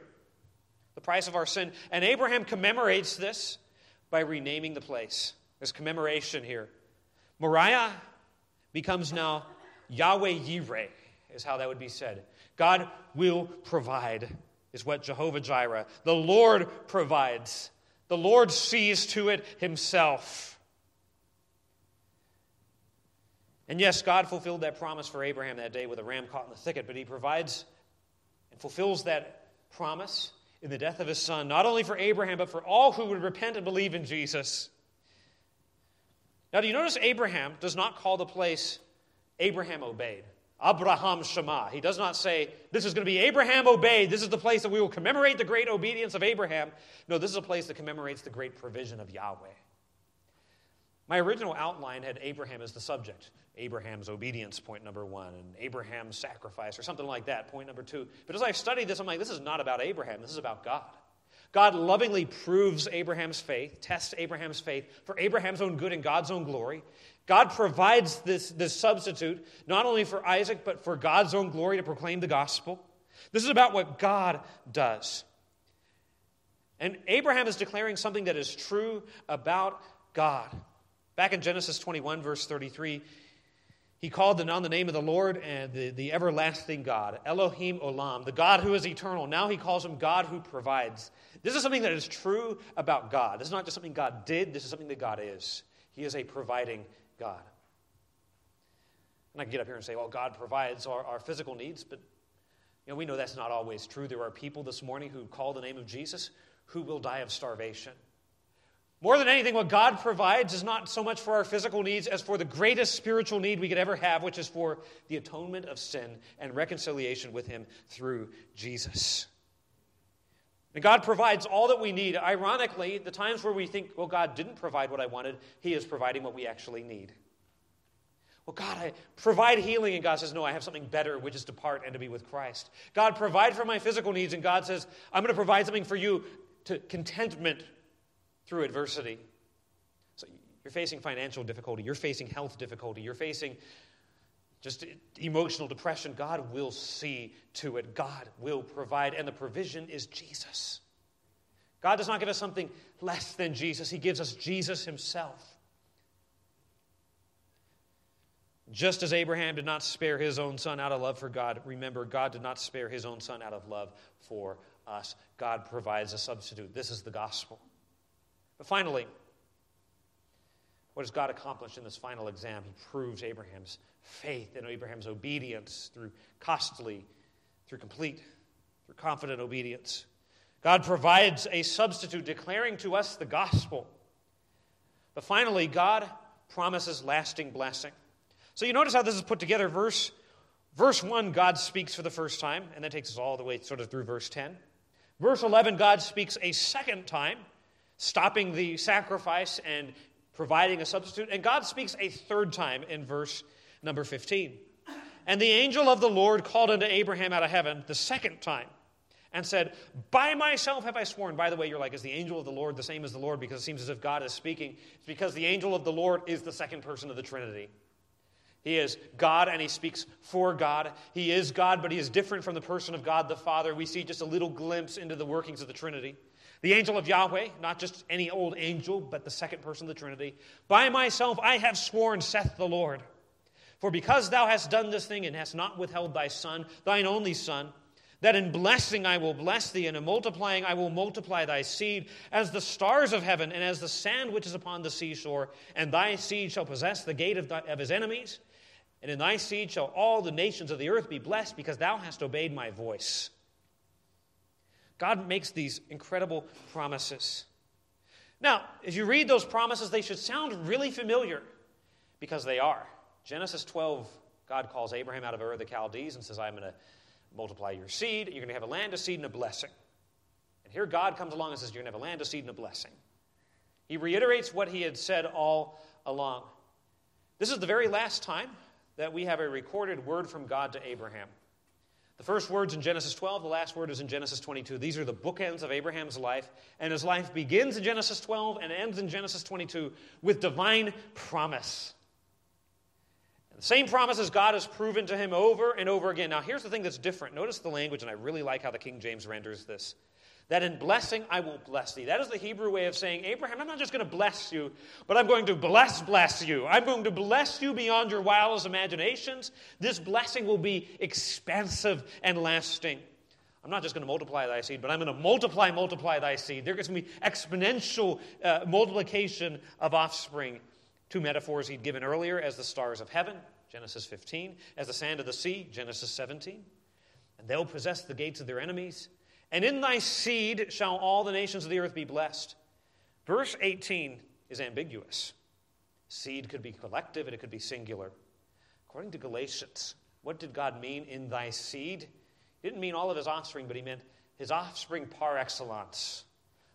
the price of our sin. And Abraham commemorates this by renaming the place. There's commemoration here. Moriah becomes now Yahweh Yireh, is how that would be said. God will provide, is what Jehovah Jireh, the Lord provides. The Lord sees to it himself. And yes, God fulfilled that promise for Abraham that day with a ram caught in the thicket, but he provides and fulfills that promise in the death of his son, not only for Abraham, but for all who would repent and believe in Jesus. Now, do you notice Abraham does not call the place Abraham obeyed? Abraham Shema. He does not say, This is going to be Abraham obeyed. This is the place that we will commemorate the great obedience of Abraham. No, this is a place that commemorates the great provision of Yahweh. My original outline had Abraham as the subject. Abraham's obedience, point number one, and Abraham's sacrifice, or something like that, point number two. But as I've studied this, I'm like, this is not about Abraham, this is about God. God lovingly proves Abraham's faith, tests Abraham's faith for Abraham's own good and God's own glory. God provides this, this substitute not only for Isaac, but for God's own glory to proclaim the gospel. This is about what God does. And Abraham is declaring something that is true about God. Back in Genesis 21, verse 33, he called on the name of the Lord and the, the everlasting God, Elohim Olam, the God who is eternal. Now he calls him God who provides. This is something that is true about God. This is not just something God did, this is something that God is. He is a providing God. And I can get up here and say, well, God provides our, our physical needs, but you know, we know that's not always true. There are people this morning who call the name of Jesus who will die of starvation. More than anything, what God provides is not so much for our physical needs as for the greatest spiritual need we could ever have, which is for the atonement of sin and reconciliation with Him through Jesus. And God provides all that we need. Ironically, the times where we think, well, God didn't provide what I wanted, He is providing what we actually need. Well, God, I provide healing, and God says, No, I have something better, which is to part and to be with Christ. God, provide for my physical needs, and God says, I'm going to provide something for you to contentment through adversity. So you're facing financial difficulty, you're facing health difficulty, you're facing just emotional depression, God will see to it. God will provide, and the provision is Jesus. God does not give us something less than Jesus, He gives us Jesus Himself. Just as Abraham did not spare his own son out of love for God, remember, God did not spare his own son out of love for us. God provides a substitute. This is the gospel. But finally, what does God accomplish in this final exam? He proves Abraham's faith and Abraham's obedience through costly, through complete, through confident obedience. God provides a substitute declaring to us the gospel. But finally, God promises lasting blessing. So you notice how this is put together. Verse, verse 1, God speaks for the first time, and that takes us all the way sort of through verse 10. Verse 11, God speaks a second time, stopping the sacrifice and providing a substitute. And God speaks a third time in verse number 15. And the angel of the Lord called unto Abraham out of heaven the second time and said, By myself have I sworn. By the way, you're like, is the angel of the Lord the same as the Lord? Because it seems as if God is speaking. It's because the angel of the Lord is the second person of the Trinity. He is God and he speaks for God. He is God, but he is different from the person of God the Father. We see just a little glimpse into the workings of the Trinity. The angel of Yahweh, not just any old angel, but the second person of the Trinity. By myself I have sworn, saith the Lord. For because thou hast done this thing and hast not withheld thy son, thine only son, that in blessing I will bless thee, and in multiplying I will multiply thy seed as the stars of heaven and as the sand which is upon the seashore, and thy seed shall possess the gate of, thy, of his enemies. And in thy seed shall all the nations of the earth be blessed, because thou hast obeyed my voice. God makes these incredible promises. Now, as you read those promises, they should sound really familiar because they are. Genesis 12, God calls Abraham out of Ur of the Chaldees and says, I'm going to multiply your seed. You're going to have a land, a seed, and a blessing. And here God comes along and says, You're going to have a land, a seed, and a blessing. He reiterates what he had said all along. This is the very last time that we have a recorded word from God to Abraham. The first word's in Genesis 12, the last word is in Genesis 22. These are the bookends of Abraham's life, and his life begins in Genesis 12 and ends in Genesis 22 with divine promise. And the same promises God has proven to him over and over again. Now, here's the thing that's different. Notice the language, and I really like how the King James renders this that in blessing I will bless thee. That is the Hebrew way of saying, Abraham, I'm not just going to bless you, but I'm going to bless, bless you. I'm going to bless you beyond your wildest imaginations. This blessing will be expansive and lasting. I'm not just going to multiply thy seed, but I'm going to multiply, multiply thy seed. There's going to be exponential uh, multiplication of offspring. Two metaphors he'd given earlier as the stars of heaven, Genesis 15, as the sand of the sea, Genesis 17. And they'll possess the gates of their enemies. And in thy seed shall all the nations of the earth be blessed. Verse 18 is ambiguous. Seed could be collective and it could be singular. According to Galatians, what did God mean in thy seed? He didn't mean all of his offspring, but he meant his offspring par excellence.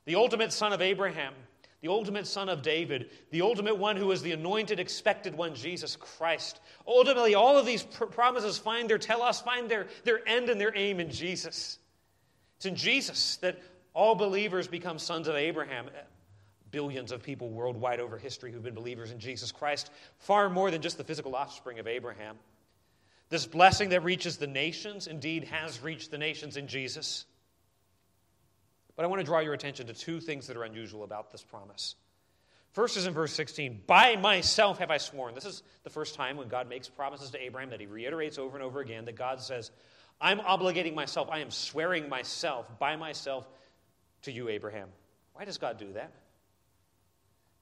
The ultimate son of Abraham, the ultimate son of David, the ultimate one who was the anointed, expected one, Jesus Christ. Ultimately, all of these pr- promises find their telos, find their, their end and their aim in Jesus. It's in Jesus that all believers become sons of Abraham. Billions of people worldwide over history who've been believers in Jesus Christ, far more than just the physical offspring of Abraham. This blessing that reaches the nations indeed has reached the nations in Jesus. But I want to draw your attention to two things that are unusual about this promise. First is in verse 16 By myself have I sworn. This is the first time when God makes promises to Abraham that he reiterates over and over again that God says, I'm obligating myself, I am swearing myself by myself to you, Abraham. Why does God do that?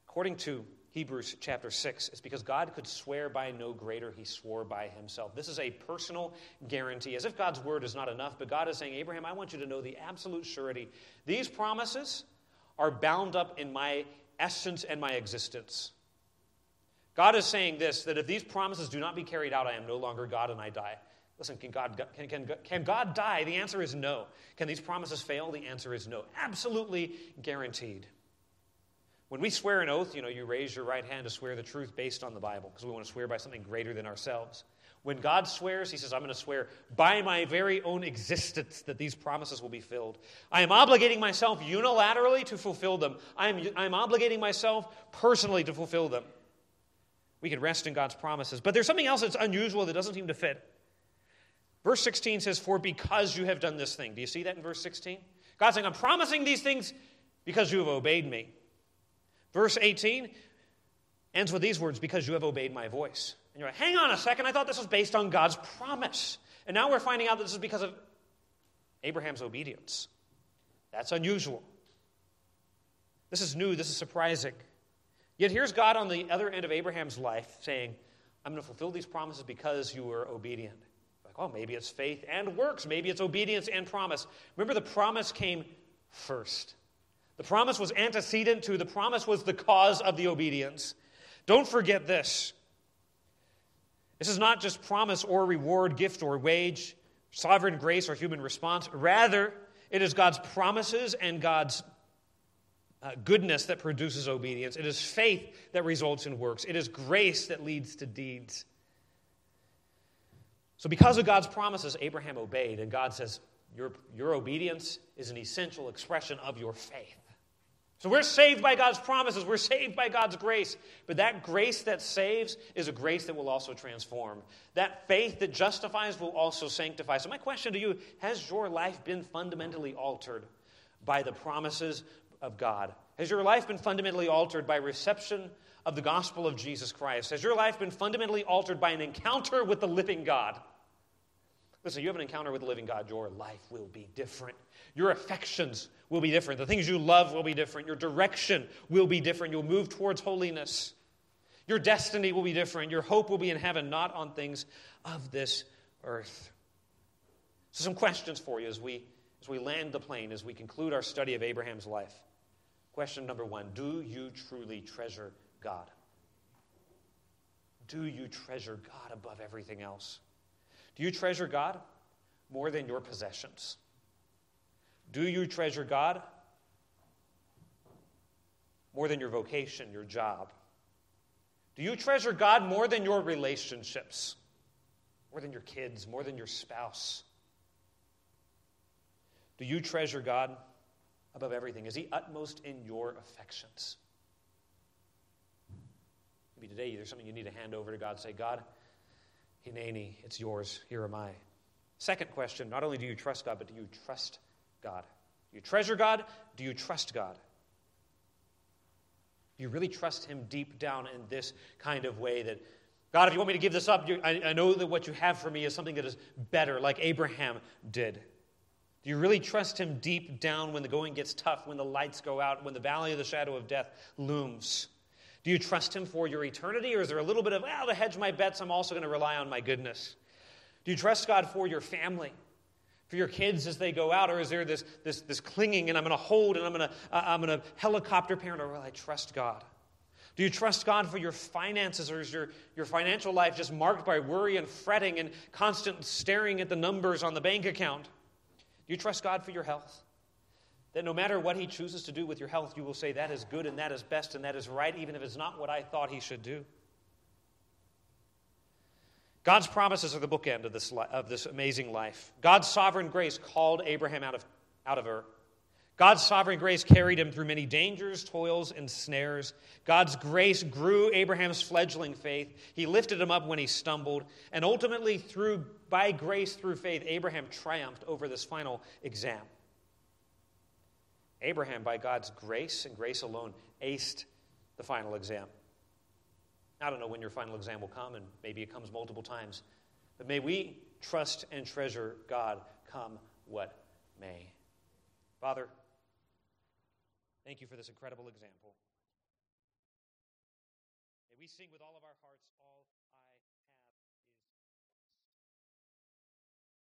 According to Hebrews chapter 6, it's because God could swear by no greater, he swore by himself. This is a personal guarantee, as if God's word is not enough, but God is saying, Abraham, I want you to know the absolute surety. These promises are bound up in my essence and my existence. God is saying this that if these promises do not be carried out, I am no longer God and I die. Listen, can God, can, can, can God die? The answer is no. Can these promises fail? The answer is no. Absolutely guaranteed. When we swear an oath, you know, you raise your right hand to swear the truth based on the Bible because we want to swear by something greater than ourselves. When God swears, He says, I'm going to swear by my very own existence that these promises will be filled. I am obligating myself unilaterally to fulfill them. I am, I am obligating myself personally to fulfill them. We can rest in God's promises. But there's something else that's unusual that doesn't seem to fit. Verse 16 says, For because you have done this thing. Do you see that in verse 16? God's saying, I'm promising these things because you have obeyed me. Verse 18 ends with these words, Because you have obeyed my voice. And you're like, Hang on a second, I thought this was based on God's promise. And now we're finding out that this is because of Abraham's obedience. That's unusual. This is new, this is surprising. Yet here's God on the other end of Abraham's life saying, I'm going to fulfill these promises because you were obedient. Oh, maybe it's faith and works. Maybe it's obedience and promise. Remember, the promise came first. The promise was antecedent to, the promise was the cause of the obedience. Don't forget this. This is not just promise or reward, gift or wage, sovereign grace or human response. Rather, it is God's promises and God's uh, goodness that produces obedience. It is faith that results in works. It is grace that leads to deeds. So, because of God's promises, Abraham obeyed, and God says, Your, your obedience is an essential expression of your faith. So, we're saved by God's promises, we're saved by God's grace. But that grace that saves is a grace that will also transform. That faith that justifies will also sanctify. So, my question to you has your life been fundamentally altered by the promises of God? Has your life been fundamentally altered by reception of the gospel of Jesus Christ? Has your life been fundamentally altered by an encounter with the living God? Listen, you have an encounter with the living God, your life will be different. Your affections will be different. The things you love will be different. Your direction will be different. You'll move towards holiness. Your destiny will be different. Your hope will be in heaven, not on things of this earth. So, some questions for you as we, as we land the plane, as we conclude our study of Abraham's life. Question number one Do you truly treasure God? Do you treasure God above everything else? Do you treasure God more than your possessions? Do you treasure God more than your vocation, your job? Do you treasure God more than your relationships, more than your kids, more than your spouse? Do you treasure God above everything? Is He utmost in your affections? Maybe today there's something you need to hand over to God. Say, God, Hineni, it's yours. Here am I. Second question not only do you trust God, but do you trust God? Do you treasure God? Do you trust God? Do you really trust Him deep down in this kind of way that, God, if you want me to give this up, I, I know that what you have for me is something that is better, like Abraham did? Do you really trust Him deep down when the going gets tough, when the lights go out, when the valley of the shadow of death looms? Do you trust Him for your eternity, or is there a little bit of, well, to hedge my bets, I'm also going to rely on my goodness? Do you trust God for your family? For your kids as they go out, or is there this, this, this clinging and I'm going to hold and I'm going to, uh, I'm going to helicopter parent, or will I trust God? Do you trust God for your finances, or is your, your financial life just marked by worry and fretting and constant staring at the numbers on the bank account? Do you trust God for your health? That no matter what He chooses to do with your health, you will say, That is good and that is best and that is right, even if it's not what I thought He should do. God's promises are the bookend of this, of this amazing life. God's sovereign grace called Abraham out of, out of Ur. God's sovereign grace carried him through many dangers, toils, and snares. God's grace grew Abraham's fledgling faith. He lifted him up when he stumbled. And ultimately, through, by grace through faith, Abraham triumphed over this final exam. Abraham, by God's grace and grace alone, aced the final exam. I don't know when your final exam will come, and maybe it comes multiple times. But may we trust and treasure God come what may. Father, thank you for this incredible example. May we sing with all of our hearts.